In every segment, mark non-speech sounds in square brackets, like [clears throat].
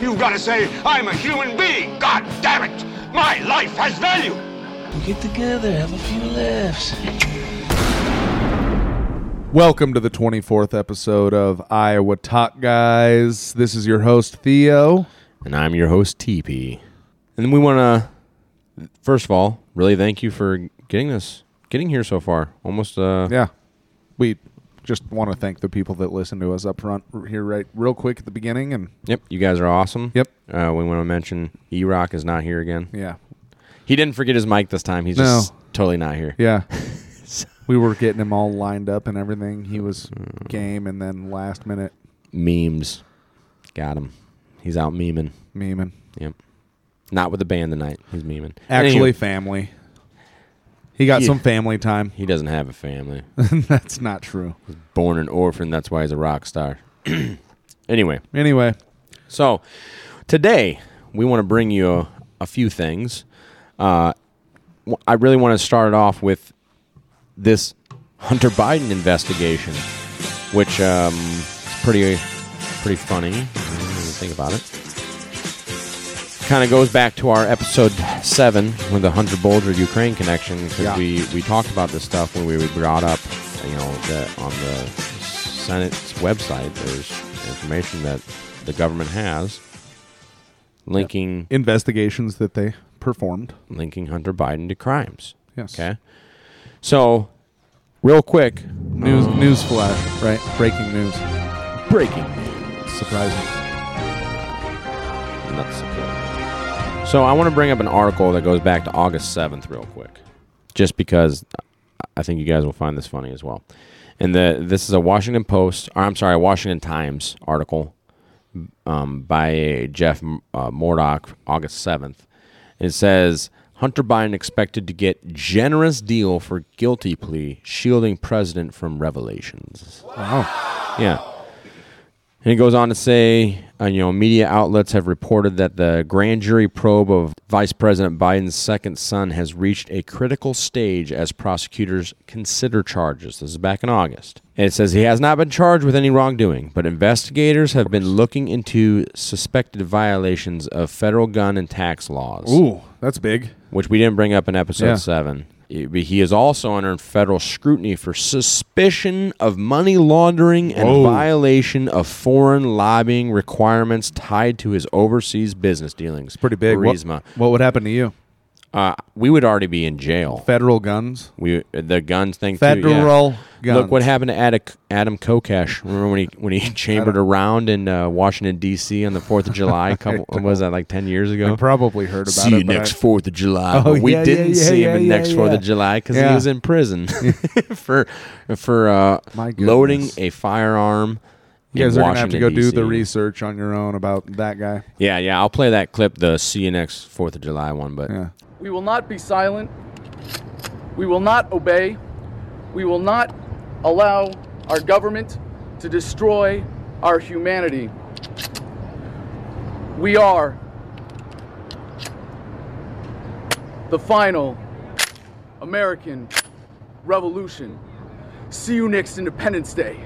You've got to say, I'm a human being. God damn it. My life has value. We get together, have a few laughs. Welcome to the 24th episode of Iowa Talk Guys. This is your host, Theo. And I'm your host, TP. And we want to, first of all, really thank you for getting this, getting here so far. Almost, uh, Yeah. We just want to thank the people that listen to us up front here, right, real quick at the beginning. And yep, you guys are awesome. Yep. Uh, we want to mention E Rock is not here again. yeah, He didn't forget his mic this time. He's No. just totally not here. yeah. [laughs] we were getting him all lined up and everything. He was game, and then last minute Memes. Got him. He's out memeing. memeing. Yep. Not with the band tonight. He's memeing. Actually, Anyway, family. He got some family time. he doesn't have a family. [laughs] That's not true. Was Born an orphan. That's why he's a rock star. [clears throat] anyway. Anyway, So today we want to bring you a, a few things. Uh, w- I really want to start it off with this Hunter Biden investigation, which um, is pretty pretty funny. when you think about it. Kind of goes back to our episode seven with the Hunter Bolger Ukraine connection because Yeah. we, we talked about this stuff when we brought up, you know, that on the Senate's website. There's information that the government has linking investigations that they performed. linking Hunter Biden to crimes. Yes. Okay. So, real quick, News news flash, right? Breaking news. breaking news. Surprising. Not surprising. So, I want to bring up an article that goes back to August 7th, real quick, just because I think you guys will find this funny as well. And the this is a Washington Post, or I'm sorry, Washington Times article um, by Jeff uh, Mordock, August 7th. It says Hunter Biden expected to get generous deal for guilty plea, shielding president from revelations. Wow. Yeah. And he goes on to say, uh, you know, media outlets have reported that the grand jury probe of Vice President Biden's second son has reached a critical stage as prosecutors consider charges. This is back in August. And it says he has not been charged with any wrongdoing, but investigators have been looking into suspected violations of federal gun and tax laws Ooh, that's big. which we didn't bring up in episode Yeah. seven. He he is also under federal scrutiny for suspicion of money laundering and Whoa. violation of foreign lobbying requirements tied to his overseas business dealings. Pretty big. What, Burisma. what would happen to you? Uh, we would already be in jail. Federal guns. We the guns thing. too, yeah. Federal guns. Look what happened to Adam, Adam Kokesh. Remember when he when he [laughs] chambered around in uh, Washington D.C. on the Fourth of July? [laughs] Couple was that like ten years ago? I probably heard about see it. you next Fourth of July. Oh, but we yeah, didn't yeah, see him next Fourth of July because he was in prison [laughs] for for uh, loading a firearm. You guys are gonna have to go do the research on your own about that guy. Yeah, yeah. I'll play that clip, the see you next Fourth of July one. But Yeah. We will not be silent. We will not obey. We will not allow our government to destroy our humanity. We are the final American Revolution. See you next Independence Day.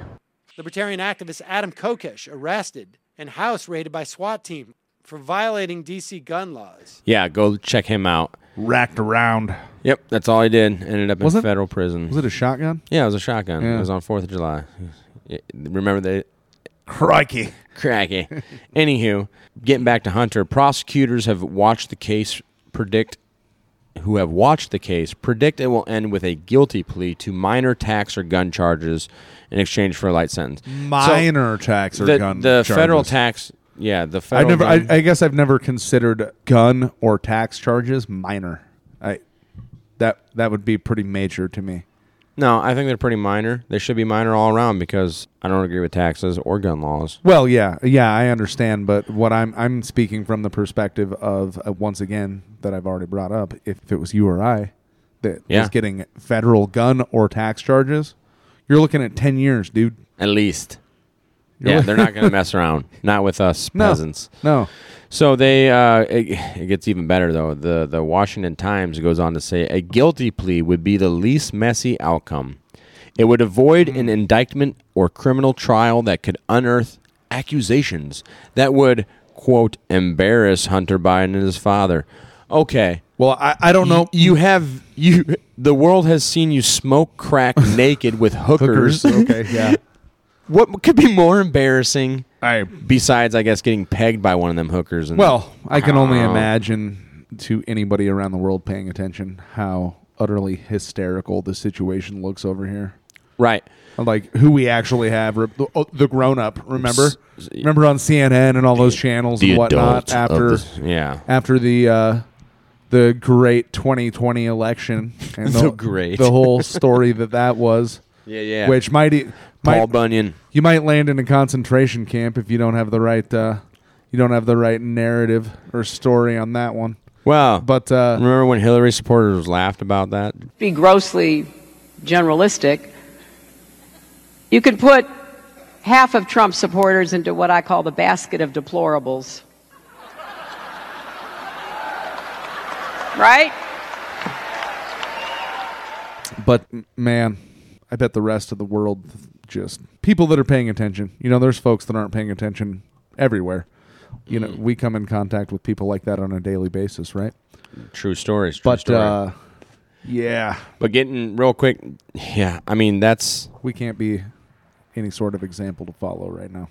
Libertarian activist Adam Kokesh arrested and house raided by SWAT team for violating DC gun laws. yeah, go check him out. Racked around. Yep, that's all he did. Ended up in Was it- federal prison. Was it a shotgun? yeah, it was a shotgun. Yeah. It was on Fourth of July. Remember they Crikey. Cracky. [laughs] Anywho, getting back to Hunter, prosecutors have watched the case predict who have watched the case predict it will end with a guilty plea to minor tax or gun charges in exchange for a light sentence. Minor tax or the, gun the federal charges. tax, yeah, the I federal. never. I, gun- I guess I've never considered gun or tax charges minor. I that that would be pretty major to me. no, I think they're pretty minor. They should be minor all around because I don't agree with taxes or gun laws. Well, yeah, yeah, I understand, but what I'm I'm speaking from the perspective of uh, once again that I've already brought up. If it was you or I that Yeah. was getting federal gun or tax charges, you're looking at ten years, dude. At least. Yeah, they're not going [laughs] to mess around. Not with us No. peasants. No, So they uh, it, it gets even better though. The the Washington Times goes on to say a guilty plea would be the least messy outcome. It would avoid an indictment or criminal trial that could unearth accusations that would quote embarrass Hunter Biden and his father. Okay. well, I, I don't know. You have you the world has seen you smoke crack [laughs] naked with hookers. hookers. okay, yeah. What could be more embarrassing I besides I guess getting pegged by one of them hookers and Well, I can only Oh. imagine to anybody around the world paying attention how utterly hysterical the situation looks over here. Right. Like who we actually have, the, oh, the grown up. Remember, remember on CNN and all those channels the and whatnot after the- yeah. after the uh, the great 2020 election and [laughs] The great. the whole story that that was, [laughs] Yeah, yeah. which might, e- Paul might Bunyan. you might land in a concentration camp if you don't have the right uh, you don't have the right narrative or story on that one. Well, But uh, remember when Hillary supporters laughed about that? be grossly generalistic, you could put half of Trump supporters into what I call the basket of deplorables. Right? but man, I bet the rest of the world just people that are paying attention. You know, there's folks that aren't paying attention everywhere. You know, we come in contact with people like that on a daily basis, right? True stories. True But story. uh, yeah, but getting real quick, yeah. I mean, that's we can't be any sort of example to follow right now.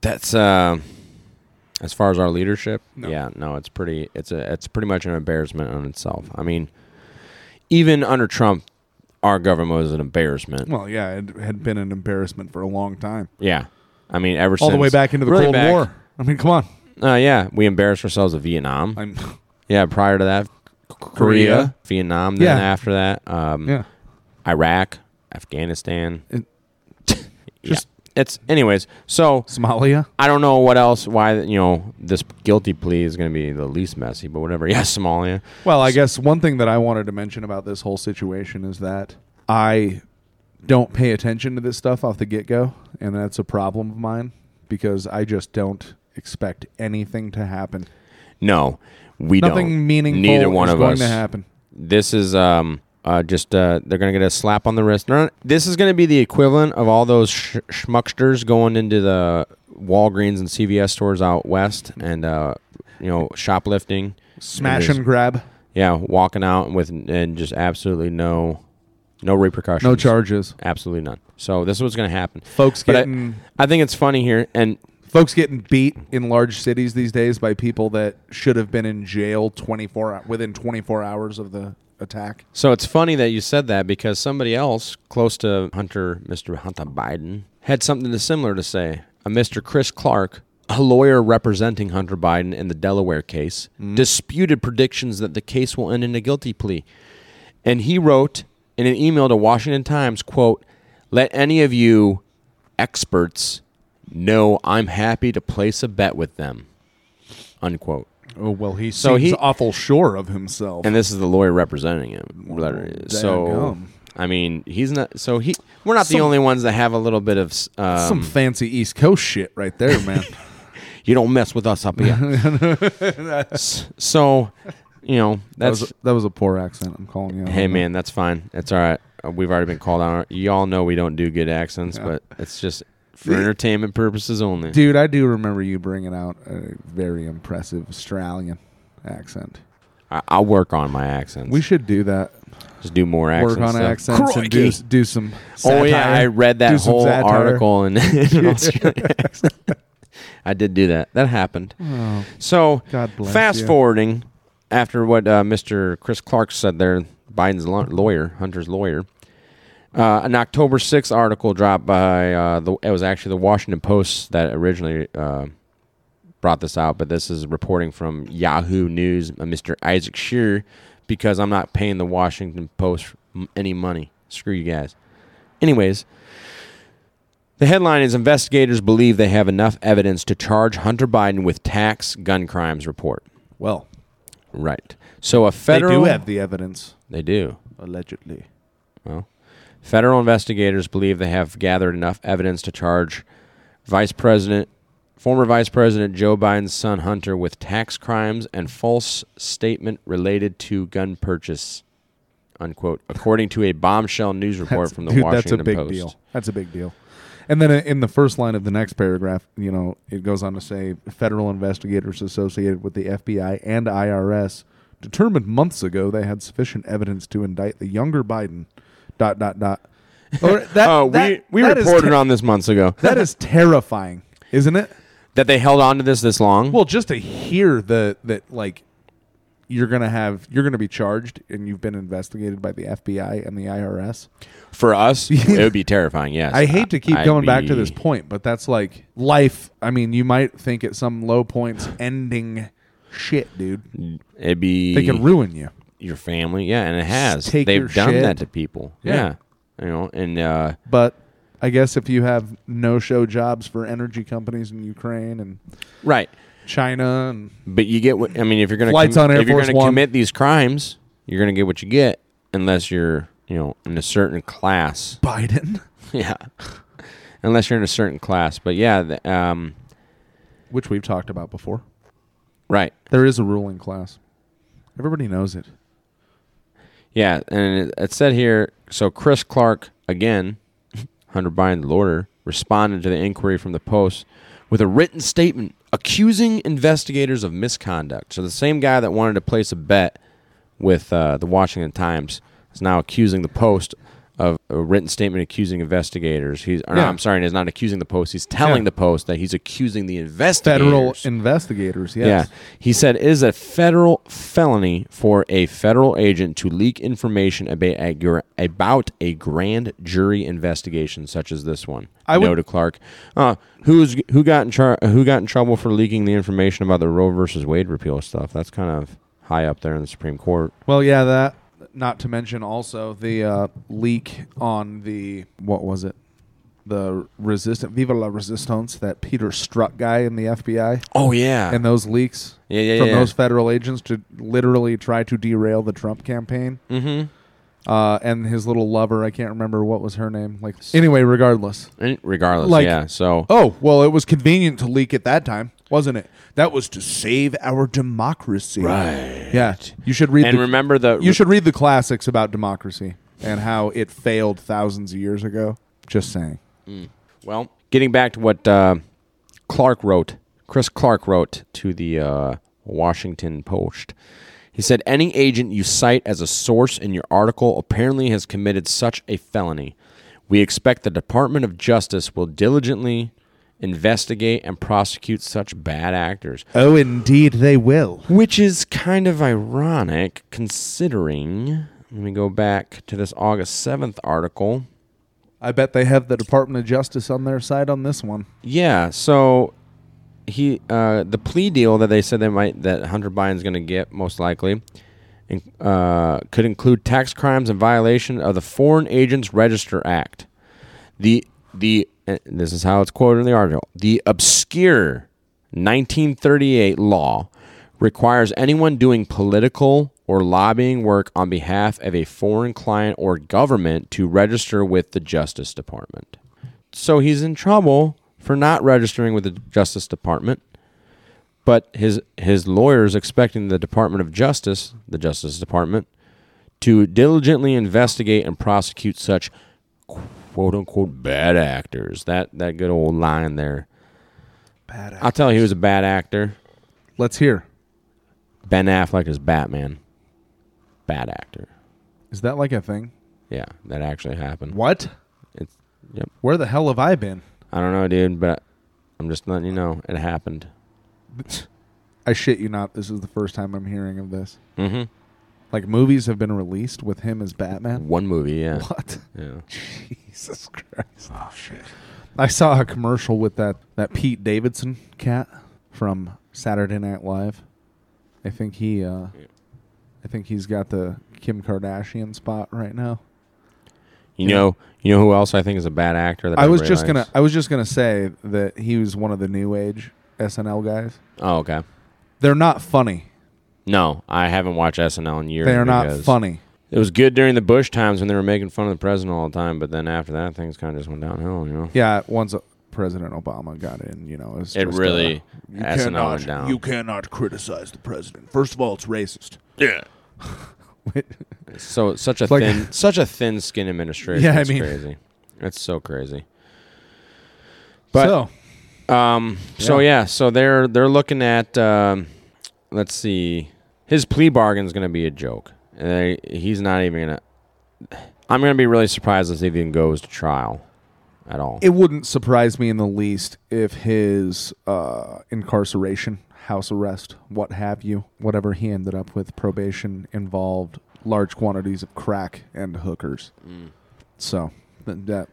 that's uh, as far as our leadership. No. Yeah, no, it's pretty. It's a. It's pretty much an embarrassment on itself. I mean, even under Trump, our government was an embarrassment. Well, yeah, it had been an embarrassment for a long time, Yeah, I mean, ever since all since the way back into the really Cold back- War. I mean, come on. Uh, yeah, we embarrassed ourselves in Vietnam. I'm, yeah, prior to that, Korea, Korea. Vietnam. Then Yeah. after that, um, yeah, Iraq, Afghanistan. It- [laughs] just it's anyways. So Somalia. I don't know what else. Why you know this guilty plea is going to be the least messy, but whatever. [laughs] Yeah, Somalia. Well, I guess one thing that I wanted to mention about this whole situation is that I don't pay attention to this stuff off the get go, and that's a problem of mine because I just don't expect anything to happen. No, we Nothing don't. meaningful Neither one is of going us. to happen. This is um uh just uh they're gonna get a slap on the wrist. Not- this is gonna be the equivalent of all those sh- schmucksters going into the Walgreens and CVS stores out west and uh you know shoplifting, Smash And and grab, yeah, walking out with and just absolutely no no repercussions, no charges. absolutely none. So this is what's gonna happen. Folks But I- getting I think it's funny here, and folks getting beat in large cities these days by people that should have been in jail 24 within 24 hours of the attack. So it's funny that you said that because somebody else close to Hunter, Mr. Hunter Biden, had something similar to say. A Mr. Chris Clark, a lawyer representing Hunter Biden in the Delaware case, mm-hmm. disputed predictions that the case will end in a guilty plea. And he wrote in an email to Washington Times, quote, "Let any of you experts know I'm happy to place a bet with them." Unquote. Oh well, he So seems he- awful sure of himself. And this is the lawyer representing him. so, dadgum. I mean, he's not. So he. We're not the only ones that have a little bit of. Um, Some fancy East Coast shit right there, man. [laughs] you don't mess with us up here. [laughs] So, you know, that that's. was a, that was a poor accent. I'm calling you. hey man, that's fine. It's all right. Uh, We've already been called out. Y'all know we don't do good accents, Yeah. but it's just for entertainment purposes only. dude, I do remember you bringing out a very impressive Australian accent. I, I'll work on my accents. We should do that. just do more accents. Work on stuff. accents and do do some. Oh yeah. I read that some whole article [laughs] [laughs] Australian. I did do that. That happened. Oh, So God bless fast you. forwarding, after what uh, Mr. Chris Clark said there, Biden's law- lawyer, Hunter's lawyer, uh, an October 6th article dropped by, uh, the, it was actually the Washington Post that originally uh, brought this out, but this is reporting from Yahoo News, uh, Mr. Isaac Shearer, because I'm not paying the Washington Post any money. Screw you guys. Anyways, the headline is Investigators believe they have enough evidence to charge Hunter Biden with tax gun crimes report. Well, Right. So a federal they do have the evidence, They do. allegedly. Well, federal investigators believe they have gathered enough evidence to charge Vice President, former Vice President Joe Biden's son Hunter with tax crimes and false statement related to gun purchase. Unquote, according to a bombshell news report That's- from the dude, Washington That's a big Post. deal. That's a big deal. And then in the first line of the next paragraph, you know, it goes on to say federal investigators associated with the FBI and IRS determined months ago they had sufficient evidence to indict the younger Biden. Dot dot dot. Or oh, [laughs] that- oh, that- we we that is reported ter- on this months ago. That is [laughs] terrifying, isn't it? that they held on to this this long. Well, just to hear the that like you're gonna have you're gonna be charged and you've been investigated by the FBI and the IRS. For us, [laughs] it would be terrifying. Yes, I hate to keep I'd going back to this point, but that's like life. I mean, you might think at some low points ending shit, dude. It'd be They can ruin you. Your family. Yeah, and it has. take They've done shit. that to people. Yeah. Yeah. You know, and uh, But I guess if you have no show jobs for energy companies in Ukraine and right. China and But you get what I mean. If you're gonna Flights on Air if you're gonna One. commit these crimes, you're gonna get what you get, unless you're you know in a certain class. Biden, [laughs] yeah, unless you're in a certain class. But yeah, the, um, which we've talked about before, right. there is a ruling class. Everybody knows it. Yeah, and it, it said here. So Chris Clark again, [laughs] Hunter Biden's lawyer, responded to the inquiry from the Post with a written statement accusing investigators of misconduct. So the same guy that wanted to place a bet with uh, the Washington Times is now accusing the Post of a written statement accusing investigators. He's, or no, Yeah. I'm sorry, he's not accusing the Post. He's telling Yeah. the Post that he's accusing the investigators. Federal investigators, yes. Yeah. He said it is a federal felony for a federal agent to leak information about a, gr- about a grand jury investigation such as this one. I would- to Clark. Uh, who's who got in char- who got in trouble for leaking the information about the Roe versus Wade repeal stuff? That's kind of high up there in the Supreme Court. Well, yeah, that. Not to mention also the uh, leak on the what was it? The resistant Viva la Resistance, that Peter Strzok guy in the FBI, Oh yeah. and those leaks Yeah, yeah, from yeah. those federal agents to literally try to derail the Trump campaign. mm-hmm. Uh, and his little lover, I can't remember what was her name. Like anyway, regardless. regardless, Like- yeah. So Oh well, it was convenient to leak at that time, wasn't it? That was to save our democracy. Right. Yeah. You should read. and the, remember the You should read the classics about democracy and how it failed thousands of years ago. Just saying. Well, getting back to what uh, Clark wrote, Chris Clark wrote to the uh, Washington Post. He said, Any agent you cite as a source in your article apparently has committed such a felony. We expect the Department of Justice will diligently investigate and prosecute such bad actors. Oh, indeed, they will. Which is kind of ironic considering. Let me go back to this August 7th article. I bet they have the Department of Justice on their side on this one. Yeah, so he uh, the plea deal that they said they might that Hunter Biden's going to get most likely in, uh, could include tax crimes and violation of the Foreign Agents Register Act. The the this is how it's quoted in the article. The obscure 1938 law requires anyone doing political or lobbying work on behalf of a foreign client or government to register with the Justice Department. So he's in trouble for not registering with the Justice Department. But his his lawyers expecting the Department of Justice, the Justice Department, to diligently investigate and prosecute such quote unquote bad actors. That that good old line there. Bad I'll tell you he was a bad actor. Let's hear. Ben Affleck is Batman. Bad actor. Is that like a thing? Yeah, that actually happened. What? It's yep. Where the hell have I been? I don't know, dude, but I'm just letting you know it happened. [laughs] I shit you not. This is the first time I'm hearing of this. Mm-hmm. Like movies have been released with him as Batman. One movie, yeah. [laughs] What? Yeah. Jesus Christ! Oh shit! I saw a commercial with that that Pete Davidson cat from Saturday Night Live. I think he, uh, I think he's got the Kim Kardashian spot right now. You know, you know who else I think is a bad actor? That I was just gonna. I was just gonna say that he was one of the new age SNL guys. Oh, okay. They're not funny. No, I haven't watched SNL in years. They are not because funny. It was good during the Bush times when they were making fun of the president all the time, but then after that, things kind of just went downhill. You know. Yeah, once uh, President Obama got in, you know, it's It just, really- uh, SNL went down. You cannot criticize the president. First of all, it's racist. Yeah. [laughs] So such a Like- thin, such a thin skin administration. Yeah, I it's mean- crazy. It's so crazy. But so Um. So Yeah. yeah. So they're they're looking at. Um, let's see. His plea bargain is going to be a joke. And he's not even going to. I'm going to be really surprised if he even goes to trial at all. it wouldn't surprise me in the least if his uh, incarceration, house arrest, what have you, whatever he ended up with, probation involved large quantities of crack and hookers. Mm. So th- that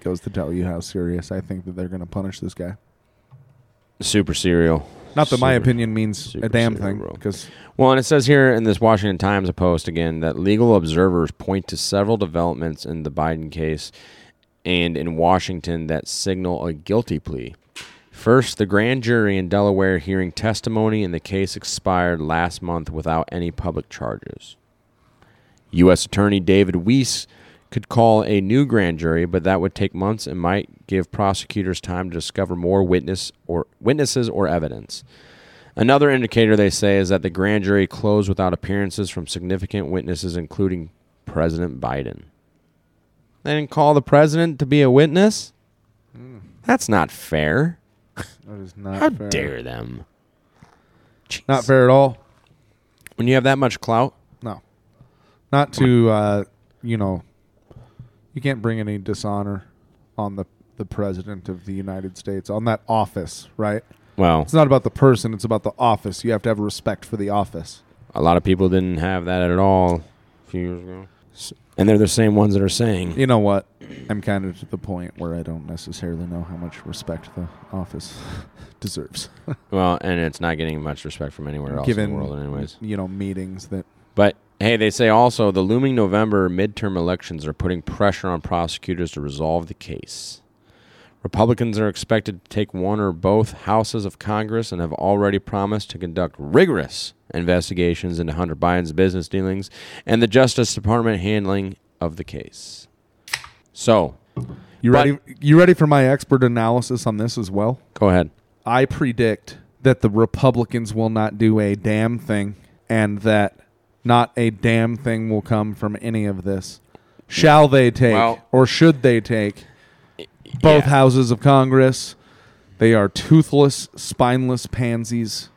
goes to tell you how serious I think that they're going to punish this guy. Super serial. Not that my Super- opinion means super a damn thing, bro. because Well, and it says here in this Washington Times post again that legal observers point to several developments in the Biden case and in Washington that signal a guilty plea. First, the grand jury in Delaware hearing testimony in the case expired last month without any public charges. U.S. Attorney David Weiss could call a new grand jury, but that would take months and might give prosecutors time to discover more witness or witnesses or evidence. Another indicator they say is that the grand jury closed without appearances from significant witnesses, including President Biden. They didn't call the president to be a witness. That's not fair. that is not How fair. dare them? Not fair at all. When you have that much clout, No. Not to, uh, you know, you can't bring any dishonor on the, the president of the United States, on that office, right? well, It's not about the person, it's about the office. You have to have respect for the office. a lot of people didn't have that at all a few years ago. And they're the same ones that are saying, You know what? I'm kind of to the point where I don't necessarily know how much respect the office [laughs] deserves. [laughs] well, and it's not getting much respect from anywhere else Given, in the world, anyways. you know, meetings that But hey, they say also the looming November midterm elections are putting pressure on prosecutors to resolve the case. Republicans are expected to take one or both houses of Congress and have already promised to conduct rigorous investigations into Hunter Biden's business dealings and the Justice Department handling of the case. So, you ready you ready for my expert analysis on this as well? go ahead. I predict that the Republicans will not do a damn thing and that not a damn thing will come from any of this. Shall they take Well- or should they take both Yeah. houses of Congress? They are toothless, spineless pansies.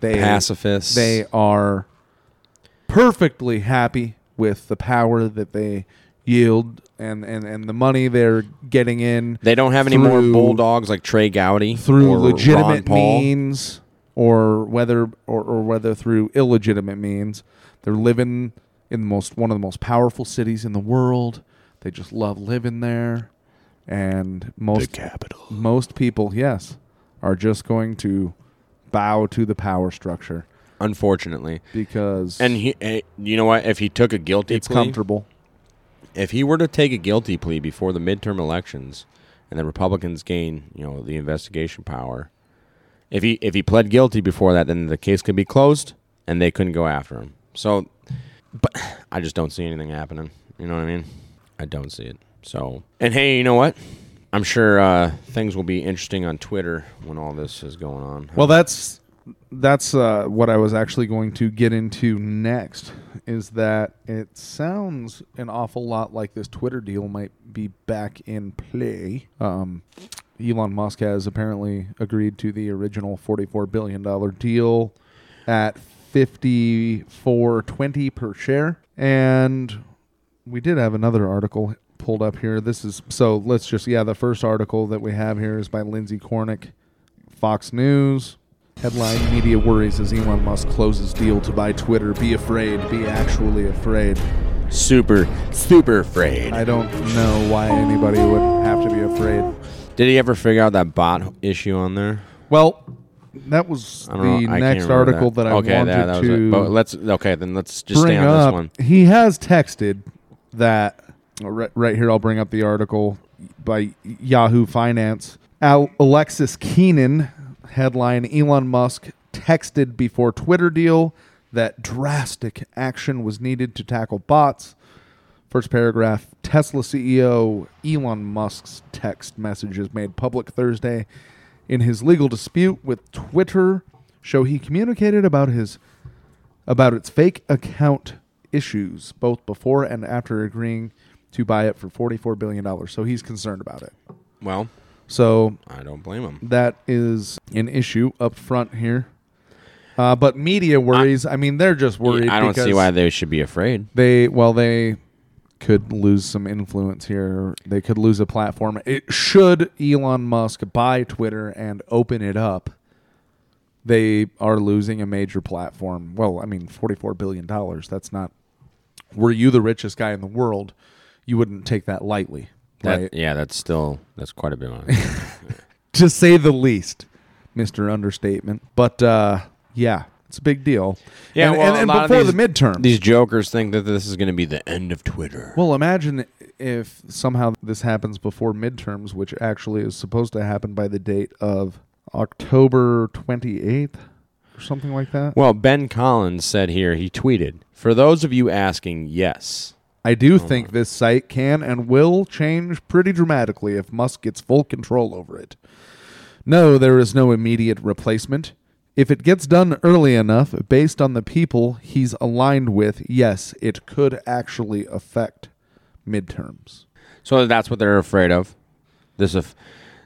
They Pacifists. They are perfectly happy with the power that they yield and, and, and the money they're getting in They don't have any more through- bulldogs like Trey Gowdy through or Ron legitimate Paul. means or whether or, or whether through illegitimate means. They're living in the most one of the most powerful cities in the world. They just love living there. And most capital. most people, yes, are just going to bow to the power structure Unfortunately, because and he, eh, you know what? If he took a guilty it's plea, comfortable. if he were to take a guilty plea before the midterm elections and the Republicans gain, you know, the investigation power, if he if he pled guilty before that, then the case could be closed and they couldn't go after him. So, but [sighs] I just don't see anything happening. You know what I mean? I don't see it. So, and hey, you know what? I'm sure uh, things will be interesting on Twitter when all this is going on. Well, that's that's uh, what I was actually going to get into next. Is that it sounds an awful lot like this Twitter deal might be back in play. Um, Elon Musk has apparently agreed to the original forty-four billion dollar deal at fifty-four twenty per share, and we did have another article pulled up here. This is so let's just yeah, the first article that we have here is by Lindsay Kornick, Fox News. Headline Media worries as Elon Musk closes deal to buy Twitter. Be afraid. Be actually afraid. Super, super afraid. I don't know why anybody would have to be afraid. Did he ever figure out that bot issue on there? Well, that was don't know. the next article that, I okay, wanted that, that to. But let's okay, then let's just stay on up. this one. He has texted that uh, right, right here. I'll bring up the article by Yahoo Finance. Al- Alexis Keenan headline: Elon Musk texted before Twitter deal that drastic action was needed to tackle bots. First paragraph Tesla CEO Elon Musk's text messages made public Thursday in his legal dispute with Twitter show he communicated about his about its fake account issues both before and after agreeing to buy it for 44 billion dollars. So he's concerned about it. Well, So I don't blame him. that is an issue up front here. Uh, but media worries. I, mean, they're just worried. I don't see why they should be afraid. They well, they could lose some influence here. They could lose a platform. It should Elon Musk buy Twitter and open it up. They are losing a major platform. Well, I mean, forty-four billion dollars. That's not. Were you the richest guy in the world, you wouldn't take that lightly, That, right? Yeah, that's still that's quite a bit of money. [laughs] to say the least, Mister Understatement. But uh, yeah, it's a big deal. Yeah, and, well, and, and before these- the midterm, These jokers think that this is going to be the end of Twitter. Well, imagine if somehow this happens before midterms, which actually is supposed to happen by the date of October 28th or something like that. Well, Ben Collins said here, he tweeted, For those of you asking, yes. I do uh-huh. think this site can and will change pretty dramatically if Musk gets full control over it. No, there is no immediate replacement. If it gets done early enough, based on the people he's aligned with, yes, it could actually affect midterms. So that's what they're afraid of. This if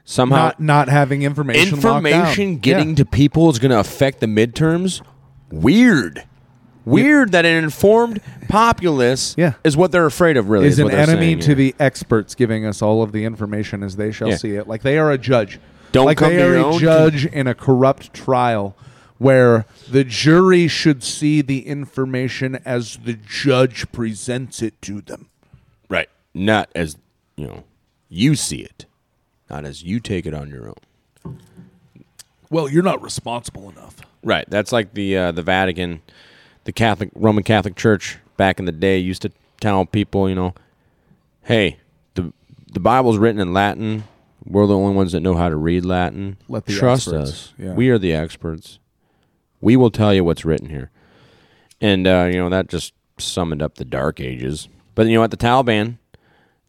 somehow Not not having information information getting Yeah. to people is going to affect the midterms. Weird. Weird that an informed populace Yeah. is what they're afraid of. Really, is is, an enemy saying to here. the experts giving us all of the information as they shall Yeah. see it. Like they are a judge. Don't like come they to are your a own judge in a corrupt trial where the jury should see the information as the judge presents it to them. right, not as you know, you see it, not as you take it on your own. Well, you're not responsible enough. Right. That's like the uh, the Vatican, the Catholic Roman Catholic Church back in the day used to tell people, you know, hey, the the Bible's written in Latin. We're the only ones that know how to read Latin. Let the Trust experts, us. yeah. We are the experts. We will tell you what's written here. And uh, you know that just summoned up the Dark Ages. But you know what? The Taliban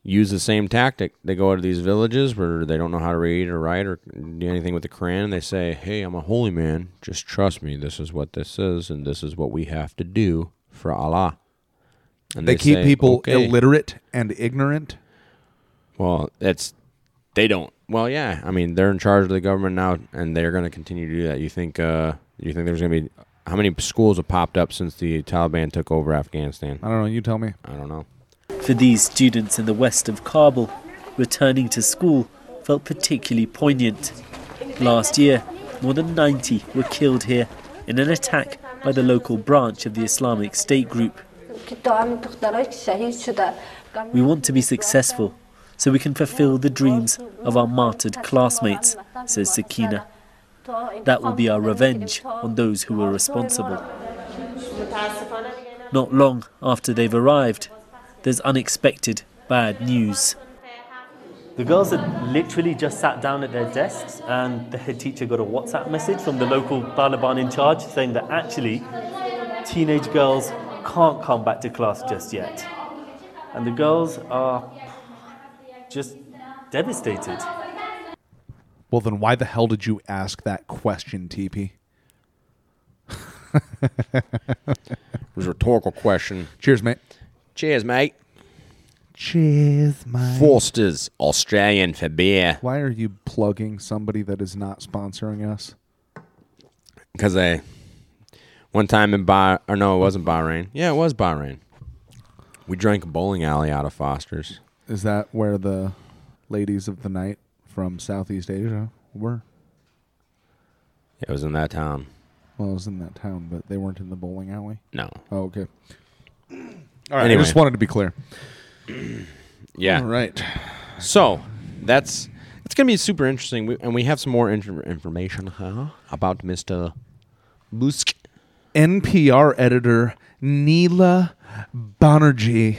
use the same tactic. They go to these villages where they don't know how to read or write or do anything with the Quran, and they say, "Hey, I'm a holy man. Just trust me. This is what this is, and this is what we have to do for Allah." And They, keep say, people "Okay." illiterate and ignorant. Well, it's they don't. Well, yeah. I mean, they're in charge of the government now, and they're going to continue to do that. You think? Uh, you think there's going to be how many schools have popped up since the Taliban took over Afghanistan? I don't know. You tell me. I don't know. For these students in the west of Kabul, returning to school felt particularly poignant. Last year, more than 90 were killed here in an attack by the local branch of the Islamic State group. We want to be successful so we can fulfill the dreams of our martyred classmates, says Sakina. That will be our revenge on those who were responsible. Not long after they've arrived, there's unexpected bad news. The girls had literally just sat down at their desks, and the head teacher got a WhatsApp message from the local Taliban in charge saying that actually teenage girls can't come back to class just yet. And the girls are just devastated. Well, then why the hell did you ask that question, TP? [laughs] It was a rhetorical question. Cheers, mate. Cheers, mate. Cheers, mate. Foster's Australian for beer. Why are you plugging somebody that is not sponsoring us? Because they one time in Bah or no, it wasn't Bahrain. Yeah, it was Bahrain. We drank a bowling alley out of Foster's. Is that where the ladies of the night from Southeast Asia were? It was in that town. Well, it was in that town, but they weren't in the bowling alley. No. Oh, okay. All right. Anyway. I just wanted to be clear. [clears throat] Yeah. All right. So that's it's gonna be super interesting, we, and we have some more inter- information huh, about Mister Musk. NPR editor Neela Banerjee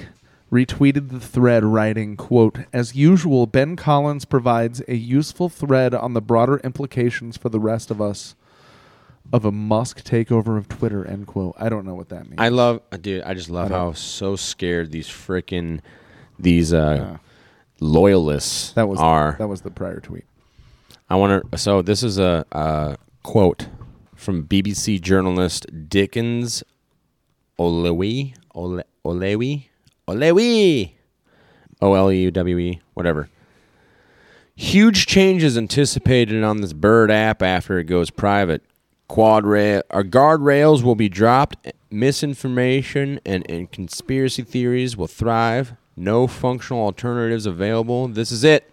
retweeted the thread writing, quote, As usual, Ben Collins provides a useful thread on the broader implications for the rest of us of a Musk takeover of Twitter, end quote. I don't know what that means. I love, uh, dude. I just love I don't- how so scared these freaking these uh, loyalists that was are. that was the prior tweet. I want to. So this is a, a quote from BBC journalist Dickens Olewe Ole, Olewe Olewe O L E U W E whatever. Huge changes anticipated on this Bird app after it goes private. Quad rail, our guardrails will be dropped. Misinformation and, and conspiracy theories will thrive. No functional alternatives available. This is it.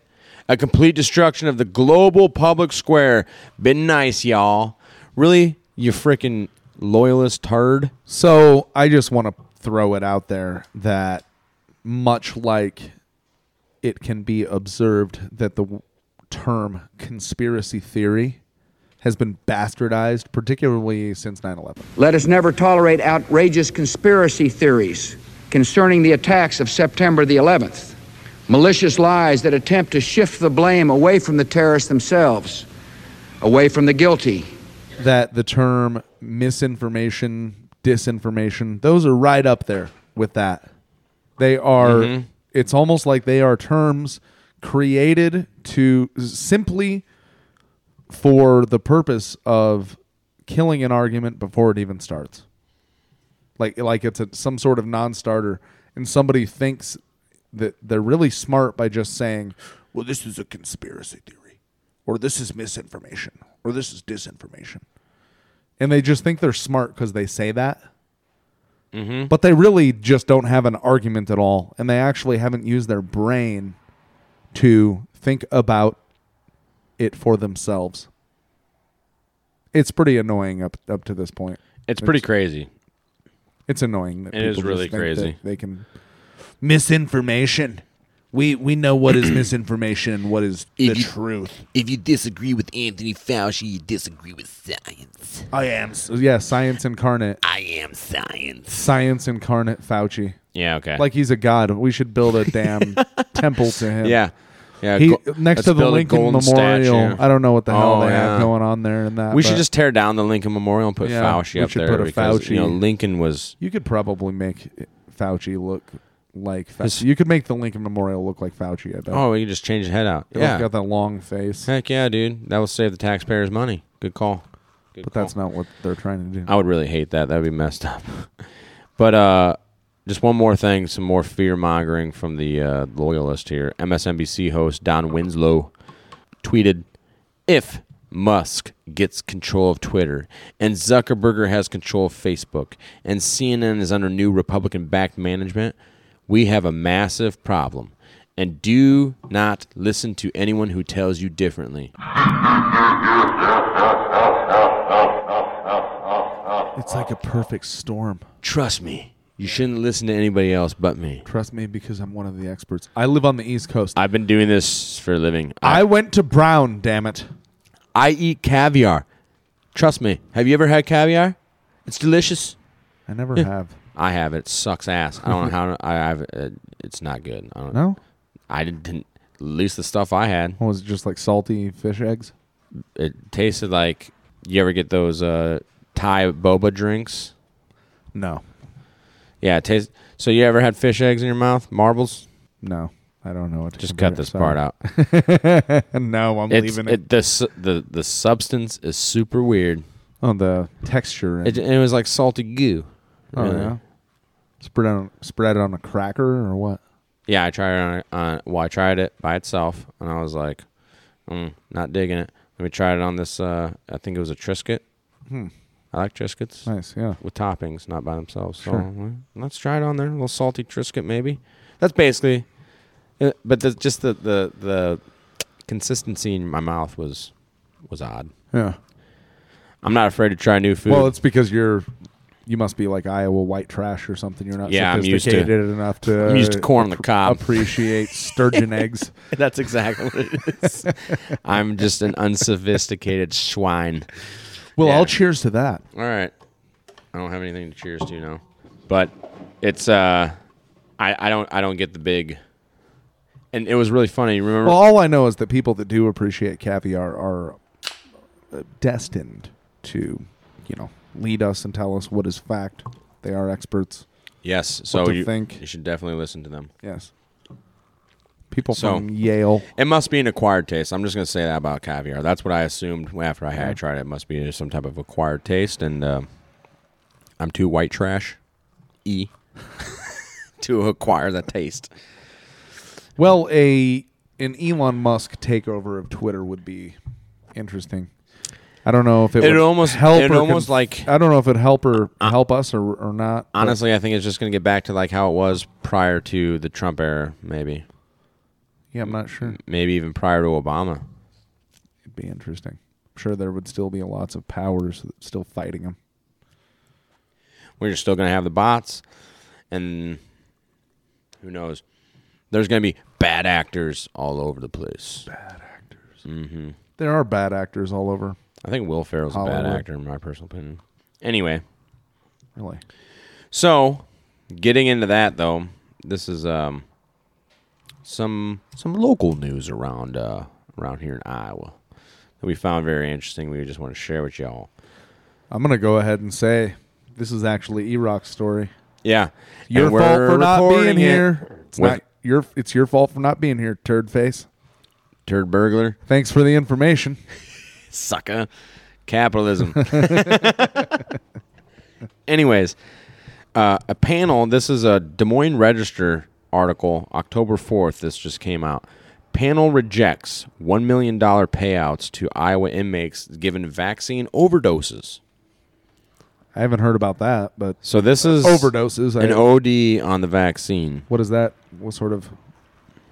A complete destruction of the global public square. Been nice, y'all. Really, you freaking loyalist turd. So I just want to throw it out there that much like it can be observed that the w- term conspiracy theory has been bastardized, particularly since 9 11. Let us never tolerate outrageous conspiracy theories concerning the attacks of September the 11th, malicious lies that attempt to shift the blame away from the terrorists themselves, away from the guilty. That the term misinformation, disinformation, those are right up there with that. They are, Mhm. it's almost like they are terms created to simply for the purpose of killing an argument before it even starts. Like like it's a, some sort of non-starter, and somebody thinks that they're really smart by just saying, "Well, this is a conspiracy theory," or "This is misinformation," or "This is disinformation," and they just think they're smart because they say that. Mhm. But they really just don't have an argument at all, and they actually haven't used their brain to think about it for themselves. It's pretty annoying up up to this point. It's pretty crazy. It's annoying. That It is really crazy. They can misinformation. We we know what is [clears throat] misinformation and what is the If you- truth. If you disagree with Anthony Fauci, you disagree with science. I am. Yeah, science incarnate. I am science. Science incarnate Fauci. Yeah, okay. Like he's a god. We should build a damn [laughs] temple to him. Yeah. Yeah, He, go- next let's to the build a Lincoln golden Memorial. statue. I don't know what the hell Oh, they have going on there and that. we should but just tear down the Lincoln Memorial and put Yeah, Fauci we up should there put a because you know Fauci- Lincoln was You could probably make Fauci look like Fauci. His- you could make the Lincoln Memorial look like Fauci. I bet. Oh, we can just change the head out. Yeah, got that long face. Heck yeah, dude. That will save the taxpayers money. Good call. Good but call. that's not what they're trying to do. I would really hate that. That would be messed up. [laughs] but uh, just one more thing, some more fear mongering from the uh, loyalist here. MSNBC host Don Winslow tweeted, "If Musk gets control of Twitter, and Zuckerberg has control of Facebook, and CNN is under new Republican-backed management, we have a massive problem." And do not listen to anyone who tells you differently. It's like a perfect storm. Trust me. You shouldn't listen to anybody else but me. Trust me because I'm one of the experts. I live on the East Coast. I've been doing this for a living. I went to Brown, damn it. I eat caviar. Trust me. Have you ever had caviar? It's delicious. I never Yeah. have. I have. It sucks ass. I don't know how. I have. Uh, it's not good. I don't, No? I didn't. At least the stuff I had. What was it just like salty fish eggs? It tasted like. You ever get those uh, Thai boba drinks? No. Yeah, it tastes. So you ever had fish eggs in your mouth? Marbles? No. I don't know what to Just cut this part out. [laughs] no, I'm It's- leaving it. the su- the the substance is super weird. Oh, the texture. and- It, it was like salty goo. oh, Really. yeah. Spread on spread it on a cracker or what? Yeah, I tried it on, on. Well, I tried it by itself, and I was like, mm, not digging it. Let me try it on this. Uh, I think it was a Triscuit. Hmm. I like Triscuits. Nice, yeah. With toppings, not by themselves. So Sure. well, let's try it on there. A little salty Triscuit, maybe. That's basically. uh, But the, just the, the the consistency in my mouth was was odd. Yeah. I'm not afraid to try new food. Well, it's because you're you must be like Iowa white trash or something. You're not Yeah, used to- sophisticated enough to I'm used to corn the cob. appreciate sturgeon [laughs] eggs. That's exactly what it is. [laughs] I'm just an unsophisticated swine. Well, Yeah. I'll cheers to that. All right. I don't have anything to cheers to now, but it's uh, I I don't I don't get the big. And it was really funny. Remember? Well, all I know is that people that do appreciate caviar are uh, destined to, you know, lead us and tell us what is fact. They are experts. yes. So you think. you should definitely listen to them. Yes. People So- from Yale. It must be an acquired taste. I'm just going to say that about caviar. That's what I assumed after I had tried it. It must be some type of acquired taste, and uh, I'm too white trash, e, [laughs] to acquire that taste. Well, a an Elon Musk takeover of Twitter would be interesting. I don't know if it It'd almost- help. or almost conf- like- I don't know if it'd help or help us or or not. Honestly, I think it's just going to get back to like how it was prior to the Trump era, maybe. yeah, I'm not sure. Maybe even prior to Obama. It'd be interesting. I'm sure there would still be lots of powers still fighting them. We're still going to have the bots, and who knows? There's going to be bad actors all over the place. Bad actors. Mm-hmm. There are bad actors all over. I think Will Ferrell's a bad Hollywood. actor, in my personal opinion. Anyway, Really. so getting into that though, this is um some some local news around uh around here in Iowa that we found very interesting. We just want to share with y'all. I'm gonna go ahead and say this is actually E-Rock's story. Yeah, Your and fault we're for not being recording it here. It's with not your. It's your fault for not being here, turd face. Turd burglar. Thanks for the information. [laughs] Sucker. Capitalism. [laughs] Anyways, uh, a panel. This is a Des Moines Register article, October 4th. This just came out. Panel rejects $1 million payouts to Iowa inmates given vaccine overdoses. I haven't heard about that, but So this is overdoses. an OD on the vaccine. What is that? What sort of,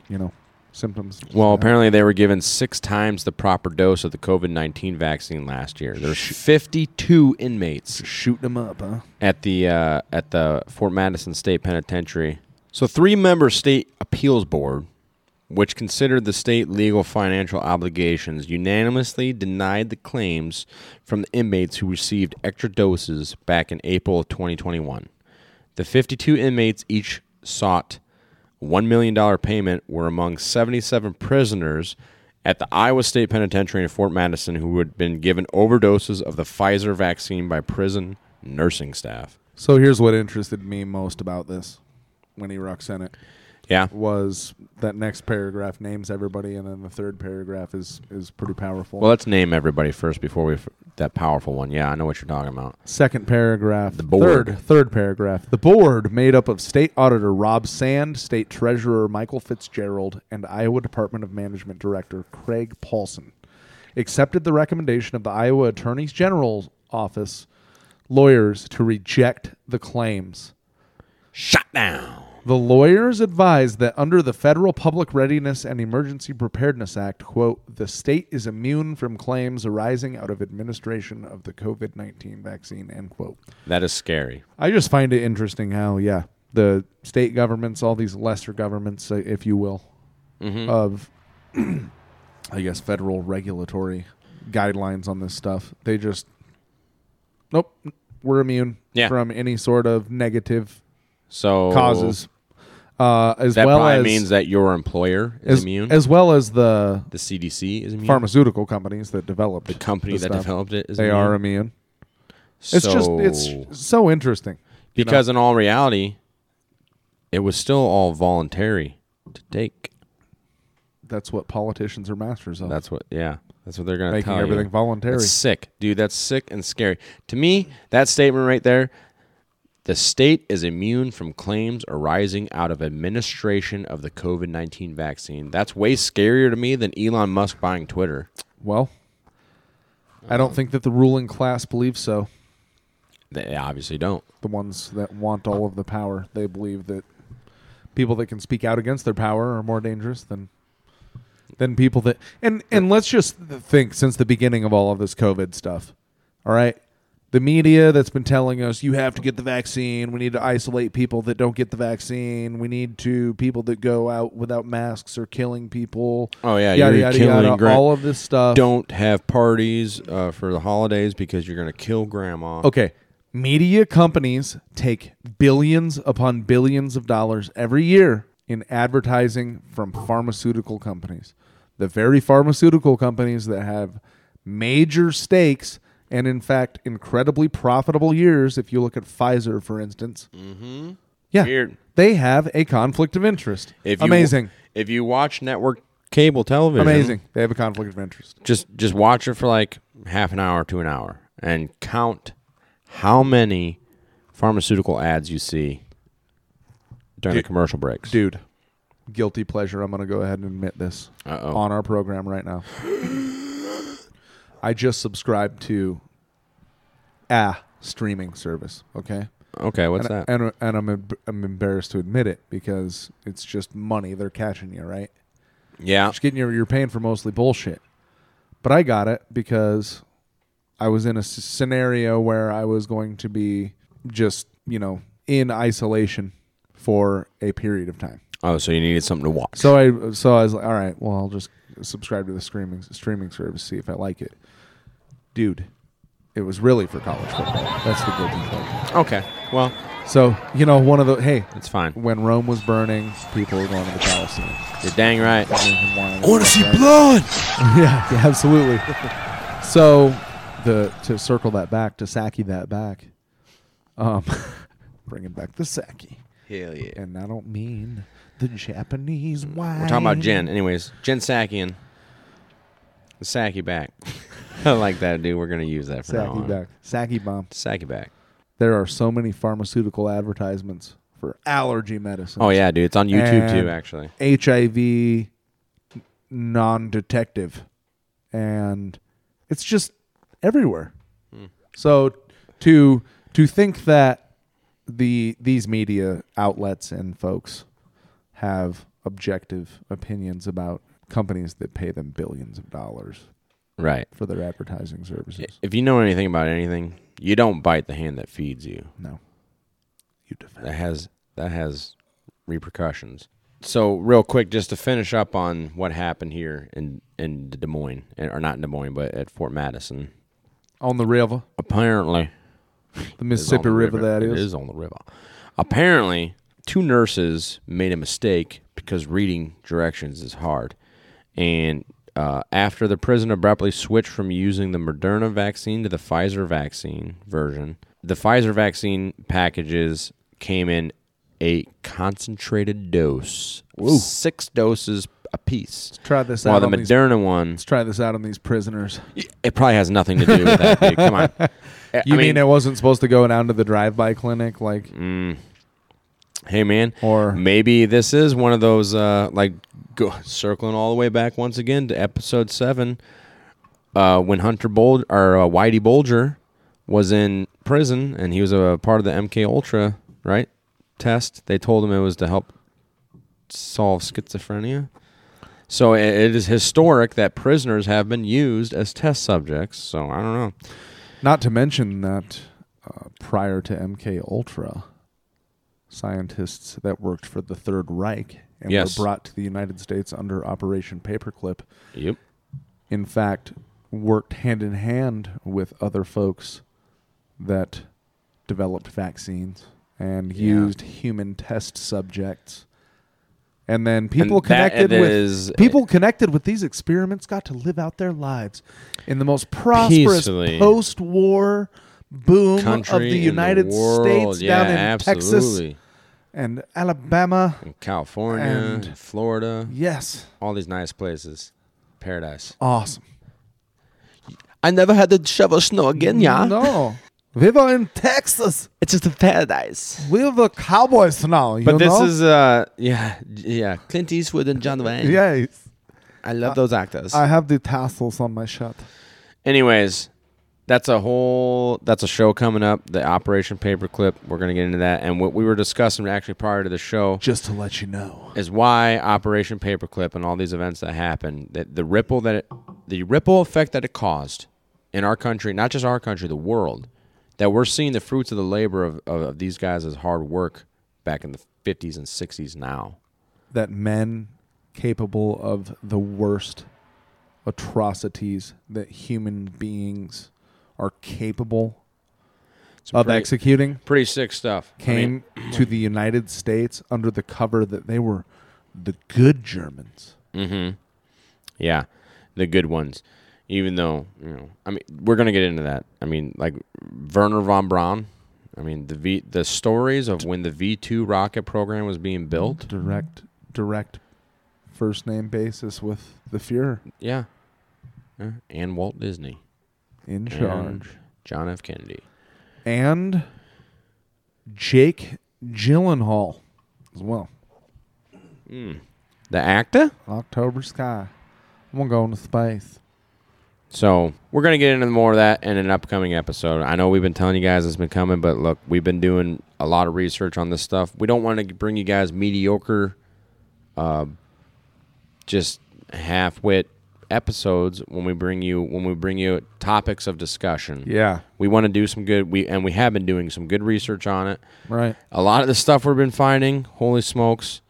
you know, symptoms? Well, apparently they were given six times the proper dose of the COVID 19 vaccine last year. There's 52 inmates shooting them up, huh? at the uh, at the Fort Madison State Penitentiary. So, three member state appeals board, which considered the state legal financial obligations, unanimously denied the claims from the inmates who received extra doses back in April of 2021. The 52 inmates each sought $1 million payment were among 77 prisoners at the Iowa State Penitentiary in Fort Madison who had been given overdoses of the Pfizer vaccine by prison nursing staff. So here's what interested me most about this when E-Rock sent it. Yeah. Was that next paragraph names everybody, and then the third paragraph is is pretty powerful. Well, let's name everybody first before we f- that powerful one. Yeah, I know what you're talking about. Second paragraph. The board. Third, third paragraph. The board, made up of State Auditor Rob Sand, State Treasurer Michael Fitzgerald, and Iowa Department of Management Director Craig Paulson, accepted the recommendation of the Iowa Attorney General's Office lawyers to reject the claims. Shut down. The lawyers advised that under the Federal Public Readiness and Emergency Preparedness Act, quote, the state is immune from claims arising out of administration of the COVID 19 vaccine, end quote. That is scary. I just find it interesting how, yeah, the state governments, all these lesser governments, uh, if you will, Mhm. of, [clears throat] I guess, federal regulatory guidelines on this stuff, they just, nope, we're immune Yeah. from any sort of negative So causes. Uh, as that well probably as means that your employer is as, immune, as well as the the CDC is immune. pharmaceutical companies that developed The company that stuff, developed it is they immune? are immune. It's just it's so interesting you know? because in all reality, it was still all voluntary to take. that's what politicians are masters of. That's what. Yeah, that's what they're going to Making tell you. everything voluntary. That's sick, dude. That's sick and scary. To me, that statement right there. The state is immune from claims arising out of administration of the COVID 19 vaccine. That's way scarier to me than Elon Musk buying Twitter. well, I don't think that the ruling class believes so. They obviously don't. The ones that want all of the power, they believe that people that can speak out against their power are more dangerous than than people that and and let's just think since the beginning of all of this COVID stuff, All right. The media that's been telling us you have to get the vaccine. We need to isolate people that don't get the vaccine. We need to people that go out without masks are killing people. Oh yeah, yada you're yada killing yada. gra- all of this stuff. Don't have parties uh, for the holidays because you're gonna kill grandma. Okay. Media companies take billions upon billions of dollars every year in advertising from pharmaceutical companies. The very pharmaceutical companies that have major stakes and, in fact, incredibly profitable years. If you look at Pfizer, for instance, Mm-hmm. yeah, Weird. they have a conflict of interest. If you, Amazing. If you watch network cable television, Amazing. They have a conflict of interest. Just just watch it for like half an hour to an hour and count how many pharmaceutical ads you see during the commercial breaks. Dude, guilty pleasure. I'm going to go ahead and admit this Uh-oh. on our program right now. [gasps] I just subscribed to a streaming service. Okay. Okay, what's and, that? And and I'm em- I'm embarrassed to admit it because it's just money they're catching you, right? Yeah. Just getting you. You're paying for mostly bullshit. But I got it because I was in a s- scenario where I was going to be just you know in isolation for a period of time. Oh, so you needed something to watch. So I so I was like, all right, well, I'll just subscribe to the streaming streaming service, see if I like it. Dude, it was really for college football. That's the guilty pleasure. Okay, well, so you know, one of the hey, it's fine. When Rome was burning, people were going to the Colosseum. You're dang right. I wanna see blood. [laughs] yeah, yeah, absolutely. so the to circle that back to Saki that back, um, [laughs] bringing back the Saki. Hell yeah. And I don't mean the Japanese wine. We're talking about Jen. Anyways, Jen Sakian. The Saki back. [laughs] [laughs] I like that, dude. We're gonna use that for now Saki on. back. Saki bomb. Saki back. There are so many pharmaceutical advertisements for allergy medicine. Oh, yeah, dude. It's on YouTube, too, actually. HIV non-detective, and it's just everywhere. Hmm. So to to think that the these media outlets and folks have objective opinions about companies that pay them billions of dollars Right. for their advertising services. If you know anything about anything, you don't bite the hand that feeds you. No. You defend. That has that has repercussions. So real quick, just to finish up on what happened here in in Des Moines, eh, or not in Des Moines, but at Fort Madison. On the river. Apparently, The It Mississippi the River, that It is. is on the river. Apparently, two nurses made a mistake because reading directions is hard. And uh, after the prison abruptly switched from using the Moderna vaccine to the Pfizer vaccine version, the Pfizer vaccine packages came in a concentrated dose, Ooh. six doses a piece. Let's try this While out the on these- Moderna one, Let's try this out on these prisoners. it probably has nothing to do with that. Dude. Come on. [laughs] You I mean, it wasn't supposed to go down to the drive-by clinic? Like, Mm. Hey man, or maybe this is one of those uh, like go, circling all the way back once again to episode seven, uh, when Hunter Bol or uh, Whitey Bulger was in prison and he was a part of the MK Ultra right test. They told him it was to help solve schizophrenia. So i- it is historic that prisoners have been used as test subjects. So I don't know. Not to mention that uh, prior to MK Ultra, scientists that worked for the Third Reich and Yes. were brought to the United States under Operation Paperclip. Yep. In fact, worked hand in hand with other folks that developed vaccines and Yeah. used human test subjects. And then people And connected with is- people connected with these experiments got to live out their lives in the most prosperous Peacefully. post-war boom Country of the in the United world. States down Yeah, in Texas absolutely. And Alabama in California, and and Florida. Yes. All these nice places. Paradise. awesome. I never had to shovel snow again, yeah? No. We were in Texas. It's just a paradise. We're the cowboys now. You But this know? is uh yeah yeah Clint Eastwood and John Wayne. Yes. I love those actors. I have the tassels on my shirt. Anyways, that's a whole that's a show coming up. The Operation Paperclip. We're gonna get into that. And what we were discussing actually prior to the show, Just to let you know. is why Operation Paperclip and all these events that happened, that the ripple that it, the ripple effect that it caused in our country, not just our country, the world, that we're seeing the fruits of the labor of, of, of these guys' as hard work back in the 50s and 60s now. that men capable of the worst atrocities that human beings are capable Some of pretty- executing Pretty sick stuff. I came [clears throat] to the United States under the cover that they were the good Germans. Mm-hmm. Yeah, the good ones. Even though you know, I mean, we're gonna get into that. I mean, like Wernher von Braun. I mean, the V, the stories of when the V two rocket program was being built. Direct, direct, first name basis with the Fuhrer Yeah, yeah. and Walt Disney in And charge, John F. Kennedy. and Jake Gyllenhaal as well. Mm. The actor. October Sky. I'm gonna go into space. So we're gonna get into more of that in an upcoming episode. I know we've been telling you guys it's been coming, but look, we've been doing a lot of research on this stuff. We don't want to bring you guys mediocre, uh, just half-wit episodes when we bring you when we bring you topics of discussion. Yeah. we want to do some good. We and we have been doing some good research on it. Right. A lot of the stuff we've been finding, holy smokes,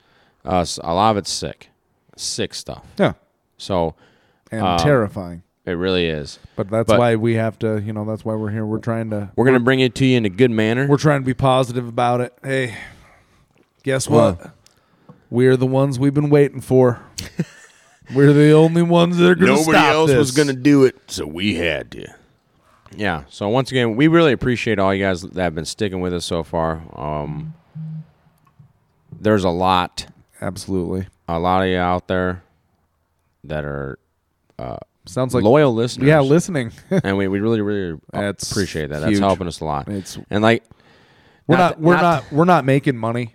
uh, s- a lot of it's sick, sick stuff. Yeah. So And um, terrifying. It really is. But that's But- why we have to, you know, that's why we're here. We're trying to We're gonna bring it to you in a good manner. We're trying to be positive about it. Hey, guess Well- what? We're the ones we've been waiting for. [laughs] we're the only ones that are going to Nobody stop else was going to do it, so we had to. Yeah. So once again, we really appreciate all you guys that have been sticking with us so far. Um, there's a lot, absolutely, a lot of you out there that are uh, Sounds like- loyal listeners. Yeah, listening. [laughs] and we, we really really [laughs] That's appreciate that. That's huge. helping us a lot. It's- and like We're not, we're not- not, we're not making money.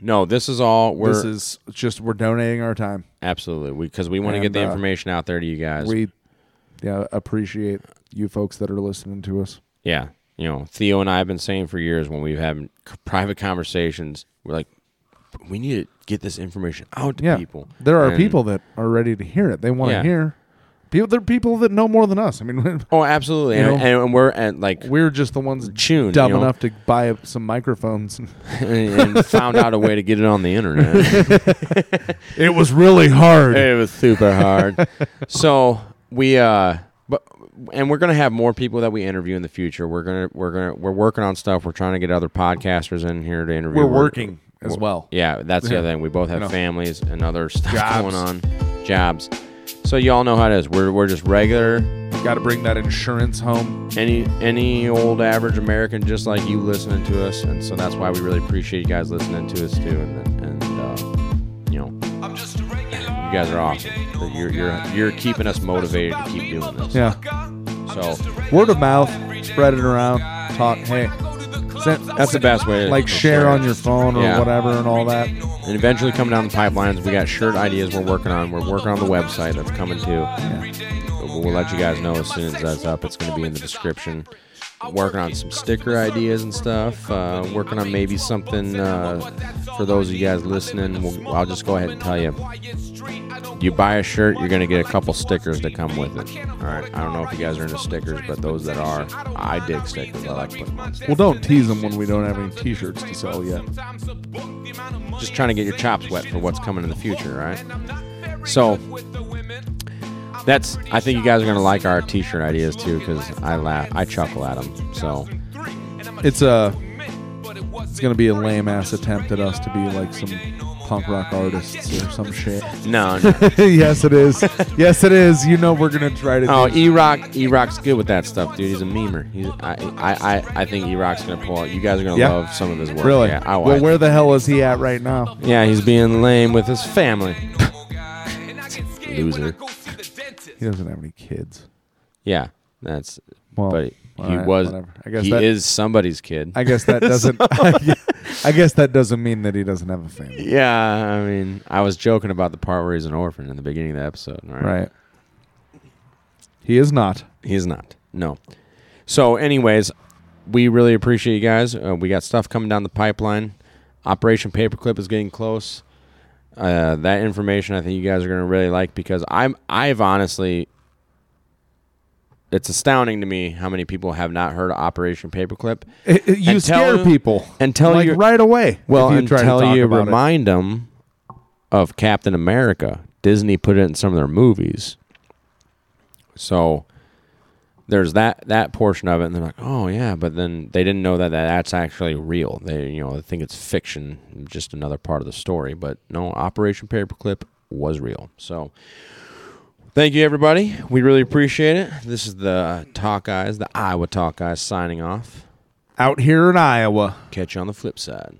No, this is all. We're this is just we're donating our time. absolutely because we want to And, get the uh, information out there to you guys. We, yeah, appreciate you folks that are listening to us. Yeah. You know, Theo and I have been saying for years when we've had c- private conversations, we're like, we need to get this information out to Yeah, people. there are And- people that are ready to hear it. They want to Yeah. hear. People, there are people that know more than us. I mean, [laughs] Oh, absolutely. you And, know, and we're at like we're just the ones Tune, dumb you know. enough to buy some microphones and, [laughs] and found out a way to get it on the internet. [laughs] It was really hard. It was super hard. so we uh but and we're gonna have more people that we interview in the future. We're gonna we're gonna we're working on stuff. We're trying to get other podcasters in here to interview. We're working as we're- well. Yeah, that's the other thing. We both have know. families and other stuff Jobs. going on. Jobs. So y'all know how it is. We're we're just regular. Got to bring that insurance home. Any any old average American just like you listening to us, and so that's why we really appreciate you guys listening to us too. And and uh, you know, you guys are awesome. You're you're you're keeping us motivated to keep doing this. Yeah. So Word of mouth, spread it around. Talk. Hey, send, That's the best way to- Like share on your phone or Yeah. whatever and all that. and eventually coming down the pipelines, we got shirt ideas we're working on. We're working on the website that's coming too. We'll let you guys know as soon as that's up. It's going to be in the description. Working on some sticker ideas and stuff. Uh, working on maybe something uh, for those of you guys listening. We'll, I'll just go ahead and tell you. You buy a shirt, you're going to get a couple stickers that come with it. All right. I don't know if you guys are into stickers, but those that are, I dig stickers. I like putting them on. Well, don't tease them when we don't have any T-shirts to sell yet. just trying to get your chops wet for what's coming in the future, right? So that's I think you guys are gonna like our T-shirt ideas too because I laugh, I chuckle at them. So It's a. It's gonna be a lame ass attempt at us to be like some punk rock artists or some shit. No, [laughs] no. yes, it is. Yes, it is. You know we're gonna try to. oh, do- E Rock, E Rock's good with that stuff, dude. He's a memer. He's, I, I, I, I think E Rock's gonna pull out. You guys are gonna Yeah. love some of his work. Really? Yeah. I, well, where the hell is he at right now? yeah, he's being lame with his family. [laughs] Loser. He doesn't have any kids. Yeah, that's. Well, but he right, was. whatever. I guess he that- is somebody's kid. I guess that [laughs] doesn't. [laughs] I guess that doesn't mean that he doesn't have a family. Yeah, I mean, I was joking about the part where he's an orphan in the beginning of the episode, right? Right. He is not. He is not. No. So, anyways, we really appreciate you guys. Uh, we got stuff coming down the pipeline. Operation Paperclip is getting close. Uh, that information I think you guys are going to really like because I'm I've honestly it's astounding to me how many people have not heard of Operation Paperclip. It- it- you scare people, until like, you right away Well, you until you about it. remind them of Captain America. Disney put it in some of their movies. So there's that that portion of it, and they're like, "Oh yeah," but then they didn't know that, that that's actually real. They you know they think it's fiction, just another part of the story. But no, Operation Paperclip was real. So thank you everybody. We really appreciate it. This is the Talk Guys, the Iowa Talk Guys, signing off. Out here in Iowa. Catch you on the flip side.